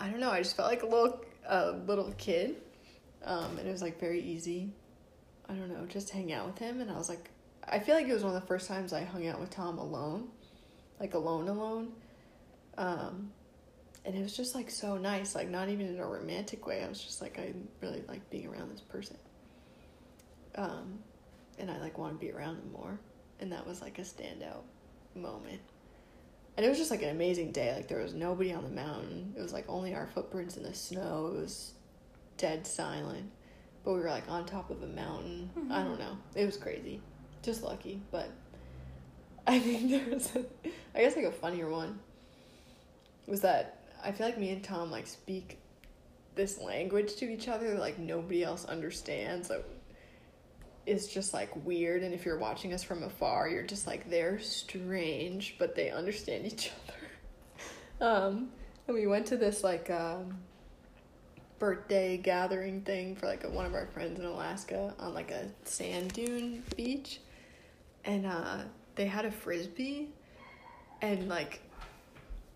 Speaker 2: I don't know, I just felt like a little a little kid, um, and it was like very easy. I don't know, just hang out with him, and I was like, I feel like it was one of the first times I hung out with Tom alone, like alone, alone. Um, and it was just like so nice, like not even in a romantic way. I was just like, I really like being around this person. Um, and I like want to be around him more, and that was like a standout moment. And it was just like an amazing day. Like there was nobody on the mountain. It was like only our footprints in the snow. It was dead silent, but we were like on top of a mountain. I mm-hmm. don't know. It was crazy. Just lucky, but <laughs> I think there was, a, I guess like a funnier one. Was that I feel like me and Tom like speak this language to each other like nobody else understands. Like it's just like weird, and if you're watching us from afar, you're just like they're strange, but they understand each other. <laughs> Um, and we went to this like um, birthday gathering thing for like a, one of our friends in Alaska on like a sand dune beach, and uh, they had a frisbee, and like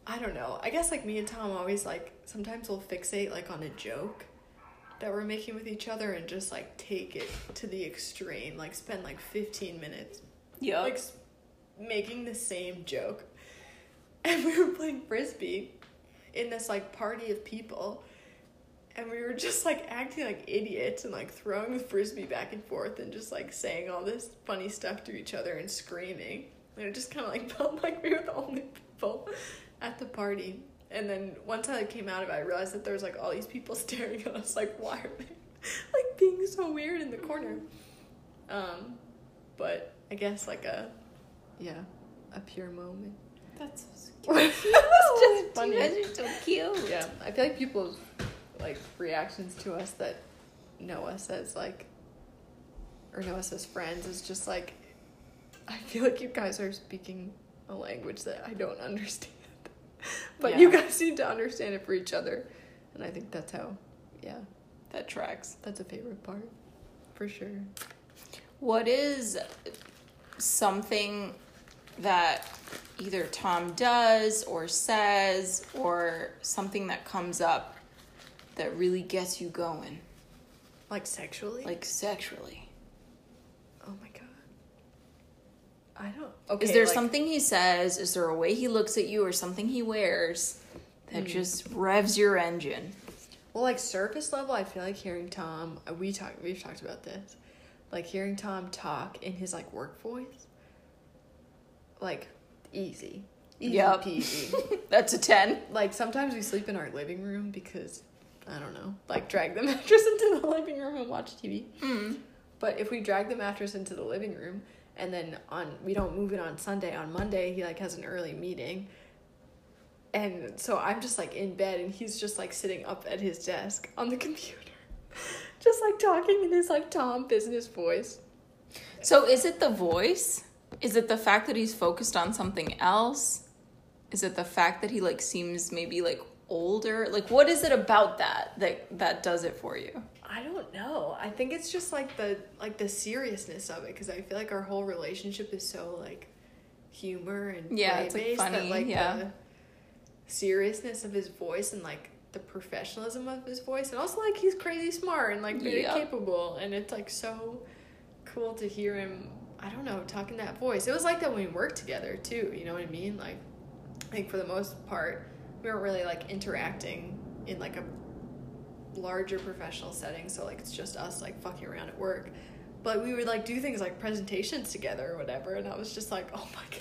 Speaker 2: I don't know. I guess like me and Tom always like sometimes we'll fixate like on a joke that we're making with each other and just like take it to the extreme. Like spend like 15 minutes
Speaker 1: Yeah.
Speaker 2: like s- making the same joke. <laughs> And we were playing frisbee in this like party of people. And we were just like acting like idiots and like throwing the frisbee back and forth and just like saying all this funny stuff to each other and screaming. And it just kind of like <laughs> felt like we were the only people at the party. And then once I like, came out of it, I realized that there was like all these people <laughs> staring at us like, why are they <laughs> like being so weird in the corner? Um, but I guess like a, yeah, a pure moment.
Speaker 1: That's so <laughs>
Speaker 2: it's just funny.
Speaker 1: You guys are so cute.
Speaker 2: Yeah, I feel like people's like reactions to us that know us as like or know us as friends is just like I feel like you guys are speaking a language that I don't understand. <laughs> but you guys need to understand it for each other. And I think that's how yeah,
Speaker 1: That tracks.
Speaker 2: that's a favorite part. For sure.
Speaker 1: What is something that either Tom does or says or something that comes up that really gets you going,
Speaker 2: Like sexually?
Speaker 1: like sexually?
Speaker 2: oh my god. I don't Okay.
Speaker 1: is there
Speaker 2: like-
Speaker 1: something he says? Is there a way he looks at you or something he wears that just revs your engine?
Speaker 2: Well, like surface level, I feel like hearing Tom. uh, We talk. We've talked about this. Like hearing Tom talk in his like work voice. Like easy, easy
Speaker 1: Yep.
Speaker 2: peasy. <laughs>
Speaker 1: That's a 10.
Speaker 2: like sometimes we sleep in our living room because I don't know. Like drag the <laughs> mattress into the living room and watch TV.
Speaker 1: Mm.
Speaker 2: But if we drag the mattress into the living room and then on we don't move it on Sunday, on Monday he like has an early meeting. And so I'm just like in bed and he's just like sitting up at his desk on the <laughs> computer. just like talking in his like Tom business voice.
Speaker 1: So is it the voice? Is it the fact that he's focused on something else? Is it the fact that he like seems maybe like older? Like what is it about that that that does it for you?
Speaker 2: I don't know. I think it's just like the like the seriousness of it because I feel like our whole relationship is so like humor and
Speaker 1: Yeah, it's, like,
Speaker 2: play-based that
Speaker 1: funny,
Speaker 2: like
Speaker 1: yeah.
Speaker 2: the seriousness of his voice and like the professionalism of his voice and also like he's crazy smart and like very
Speaker 1: Yeah.
Speaker 2: capable and it's like so cool to hear him I don't know talking that voice. It was like that when we worked together too. You know what I mean? Like I think for the most part we weren't really like interacting in like a larger professional setting so like it's just us like fucking around at work. But we would like do things like presentations together or whatever and i was just like oh my god.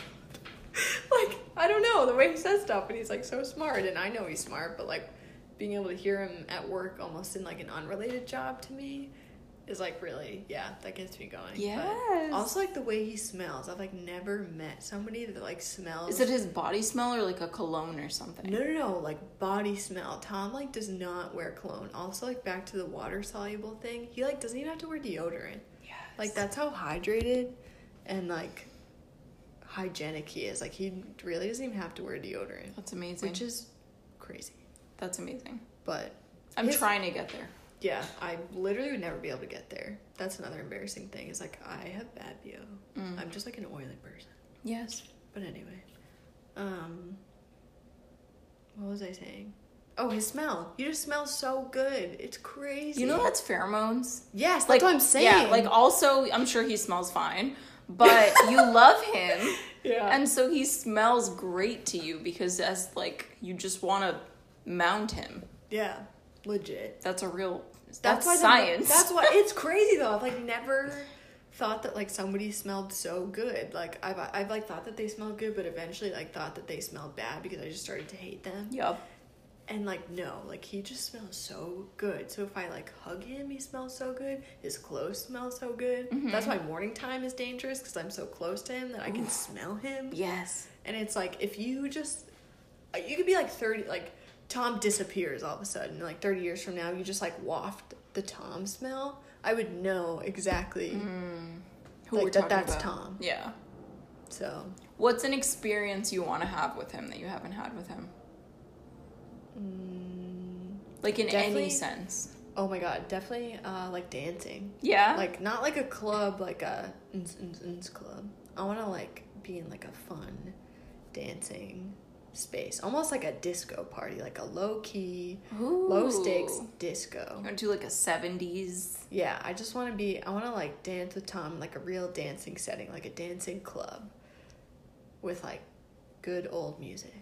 Speaker 2: <laughs> Like i don't know the way he says stuff and he's like so smart and i know he's smart but like being able to hear him at work almost in like an unrelated job to me is like really yeah that gets me going
Speaker 1: yeah
Speaker 2: also like the way he smells i've like never met somebody that like smells
Speaker 1: Is it his body smell or like a cologne or something?
Speaker 2: no, no, no, like body smell. Tom like does not wear cologne. Also, like back to the water soluble thing, he like doesn't even have to wear deodorant.
Speaker 1: yeah
Speaker 2: Like that's how hydrated and like hygienic he is. Like he really doesn't even have to wear deodorant,
Speaker 1: That's amazing.
Speaker 2: which is crazy.
Speaker 1: That's amazing.
Speaker 2: But
Speaker 1: I'm
Speaker 2: His-
Speaker 1: trying to get there.
Speaker 2: Yeah, I literally would never be able to get there. That's another embarrassing thing. Is like I have bad BO.
Speaker 1: Mm.
Speaker 2: I'm just like an oily person.
Speaker 1: Yes.
Speaker 2: But anyway, um, what was I saying? Oh, his smell. You just smell so good. It's crazy.
Speaker 1: You know that's pheromones.
Speaker 2: Yes, that's
Speaker 1: Like
Speaker 2: what I'm saying.
Speaker 1: Yeah, like also I'm sure he smells fine, but <laughs> you love him.
Speaker 2: yeah.
Speaker 1: And so he smells great to you because as like you just want to mount him.
Speaker 2: yeah, legit.
Speaker 1: That's a real
Speaker 2: That's
Speaker 1: that's,
Speaker 2: why the-
Speaker 1: science.
Speaker 2: that's why it's <laughs> crazy though. I've like never thought that like somebody smelled so good. Like I've I've like thought that they smelled good, but eventually like thought that they smelled bad because I just started to hate them.
Speaker 1: Yup.
Speaker 2: And like no, like he just smells so good. So if I like hug him, he smells so good. His clothes smell so good.
Speaker 1: Mm-hmm.
Speaker 2: That's why morning time is dangerous because I'm so close to him that I can smell him.
Speaker 1: Yes.
Speaker 2: And it's like if you just, you could be like thirty, like Tom disappears all of a sudden. Like thirty years from now, you just like waft the Tom smell. I would know exactly.
Speaker 1: Who
Speaker 2: Like
Speaker 1: we're
Speaker 2: that- that's
Speaker 1: about.
Speaker 2: Tom.
Speaker 1: Yeah.
Speaker 2: So
Speaker 1: What's an experience you want to have with him that you haven't had with him? like in
Speaker 2: Mm,
Speaker 1: any sense.
Speaker 2: oh my god, definitely uh, like dancing.
Speaker 1: Yeah.
Speaker 2: Like not like a club, like a ns, ns, ns club. I want to like be in like a fun dancing space, almost like a disco party, like a low key, low stakes
Speaker 1: Ooh.
Speaker 2: disco.
Speaker 1: You want to do like a 70s?
Speaker 2: Yeah, I just want to be. I want to like dance with Tom, like a real dancing setting, like a dancing club, with like good old music.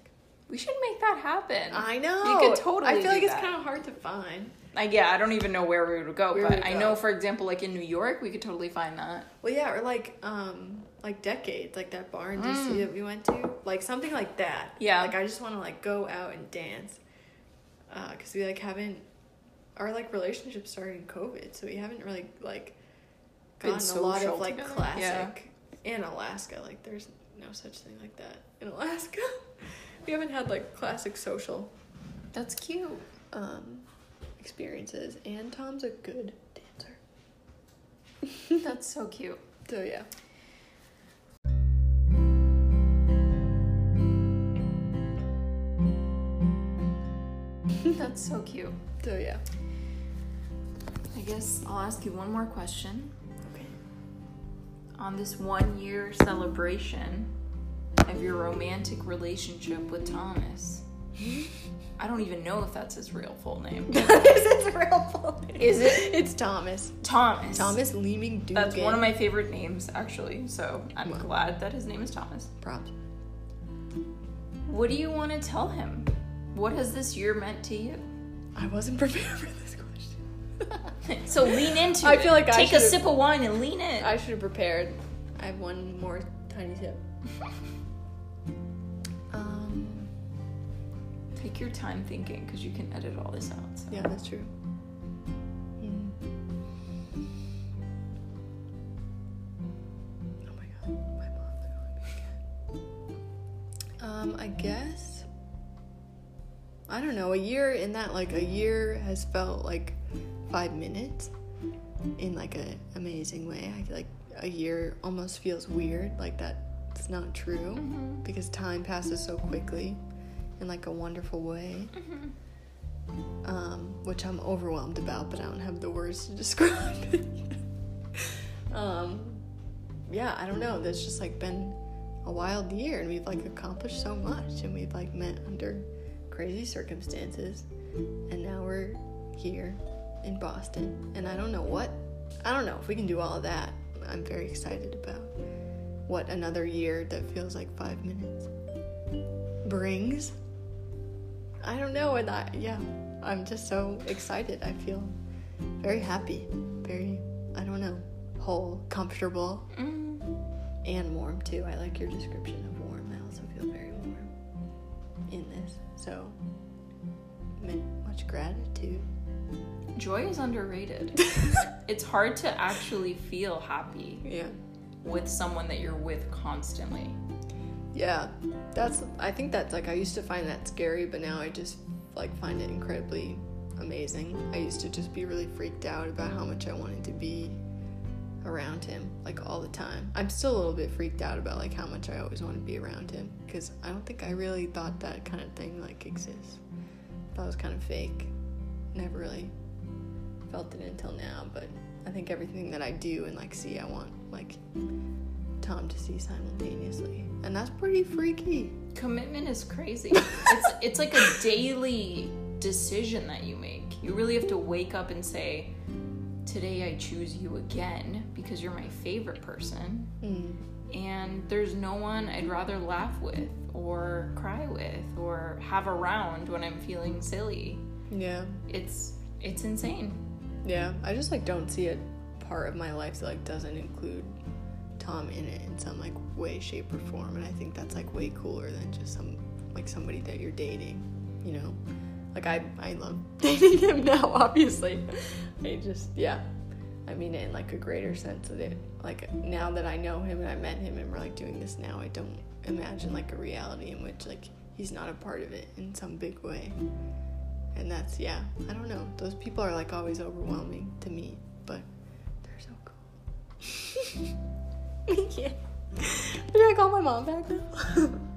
Speaker 1: We should make that happen.
Speaker 2: I know.
Speaker 1: You could totally
Speaker 2: I feel like it's kind of hard to find.
Speaker 1: Like, yeah, I don't even know where we would go,
Speaker 2: Where
Speaker 1: but I
Speaker 2: go.
Speaker 1: know, for example, like in New York, we could totally find that.
Speaker 2: Well, yeah, or like um like decades, like that bar in DC
Speaker 1: Mm.
Speaker 2: that we went to, like something like that.
Speaker 1: Yeah.
Speaker 2: Like I just want to like go out and dance, uh, cause we like haven't our like relationship started in COVID, so we haven't really like gotten a lot of like
Speaker 1: together,
Speaker 2: classic in Alaska. Like there's no such thing like that in Alaska. <laughs> we haven't had like classic social
Speaker 1: That's cute.
Speaker 2: um experiences, and Tom's a good dancer.
Speaker 1: That's so cute. <laughs>
Speaker 2: So yeah.
Speaker 1: That's so cute.
Speaker 2: So yeah.
Speaker 1: I guess I'll ask you one more question.
Speaker 2: Okay.
Speaker 1: On this one year celebration of your romantic relationship with Thomas, I don't even know if that's his real full name. <laughs>
Speaker 2: Is his real full name?
Speaker 1: Is it?
Speaker 2: It's Thomas.
Speaker 1: Thomas.
Speaker 2: Thomas Leeming Dugan.
Speaker 1: That's one of my favorite names, actually. So I'm
Speaker 2: Wow.
Speaker 1: glad that his name is Thomas.
Speaker 2: props.
Speaker 1: What do you want to tell him? What has this year meant to you?
Speaker 2: I wasn't <laughs> prepared for this question.
Speaker 1: So lean into it.
Speaker 2: I
Speaker 1: it.
Speaker 2: feel like I
Speaker 1: take a sip of wine and lean in.
Speaker 2: I should have prepared. I have one more tiny tip. <laughs> Um,
Speaker 1: Take your time thinking because you can edit all this out. So.
Speaker 2: yeah, that's true. Hmm. Oh my god, my mom's calling me again. Um, I guess. I don't know. A year in that, like a year has felt like five minutes in like a amazing way. I feel like a year almost feels weird. Like that's not true because time passes so quickly in like a wonderful way. Um, which I'm overwhelmed about, but I don't have the words to <laughs> describe it. um, yeah, I don't know. There's just like been a wild year, and we've like accomplished so much, and we've like met under crazy circumstances, and now we're here in Boston, and I don't know what, I don't know if we can do all of that. I'm very excited about what another year that feels like five minutes brings. I don't know, and I yeah, I'm just so excited. I feel very happy, very I don't know, whole, comfortable,
Speaker 1: Mm.
Speaker 2: and warm too. I like your description of So much gratitude.
Speaker 1: Joy is underrated. <laughs> it's hard to actually feel happy
Speaker 2: Yeah.
Speaker 1: with someone that you're with constantly.
Speaker 2: Yeah, that's. I think that's like I used to find that scary, but now I just like find it incredibly amazing. I used to just be really freaked out about how much I wanted to be around him like all the time. I'm still a little bit freaked out about like how much I always want to be around him because I don't think I really thought that kind of thing like exists. That was kind of fake. Never really felt it until now, but I think everything that I do and like see, I want like Tom to see simultaneously, and that's pretty freaky.
Speaker 1: Commitment is crazy. it's <laughs> it's like a daily decision that you make. You really have to wake up and say, "Today I choose you again because you're my favorite person."
Speaker 2: Mm.
Speaker 1: And there's no one I'd rather laugh with or cry with or have around when I'm feeling silly.
Speaker 2: Yeah,
Speaker 1: It's it's insane.
Speaker 2: yeah. I just like don't see a part of my life that like doesn't include Tom in it in some like way, shape, or form, and I think that's like way cooler than just some like somebody that you're dating. You know, like I I love <laughs> dating him now. Obviously, I just yeah. I mean it in like a greater sense of it. Like now that I know him and I met him and we're like doing this now, I don't imagine like a reality in which like he's not a part of it in some big way. And that's yeah, I don't know. Those people are like always overwhelming to me, but they're so cool. <laughs> yeah. Should <laughs> I call my mom back now? <laughs>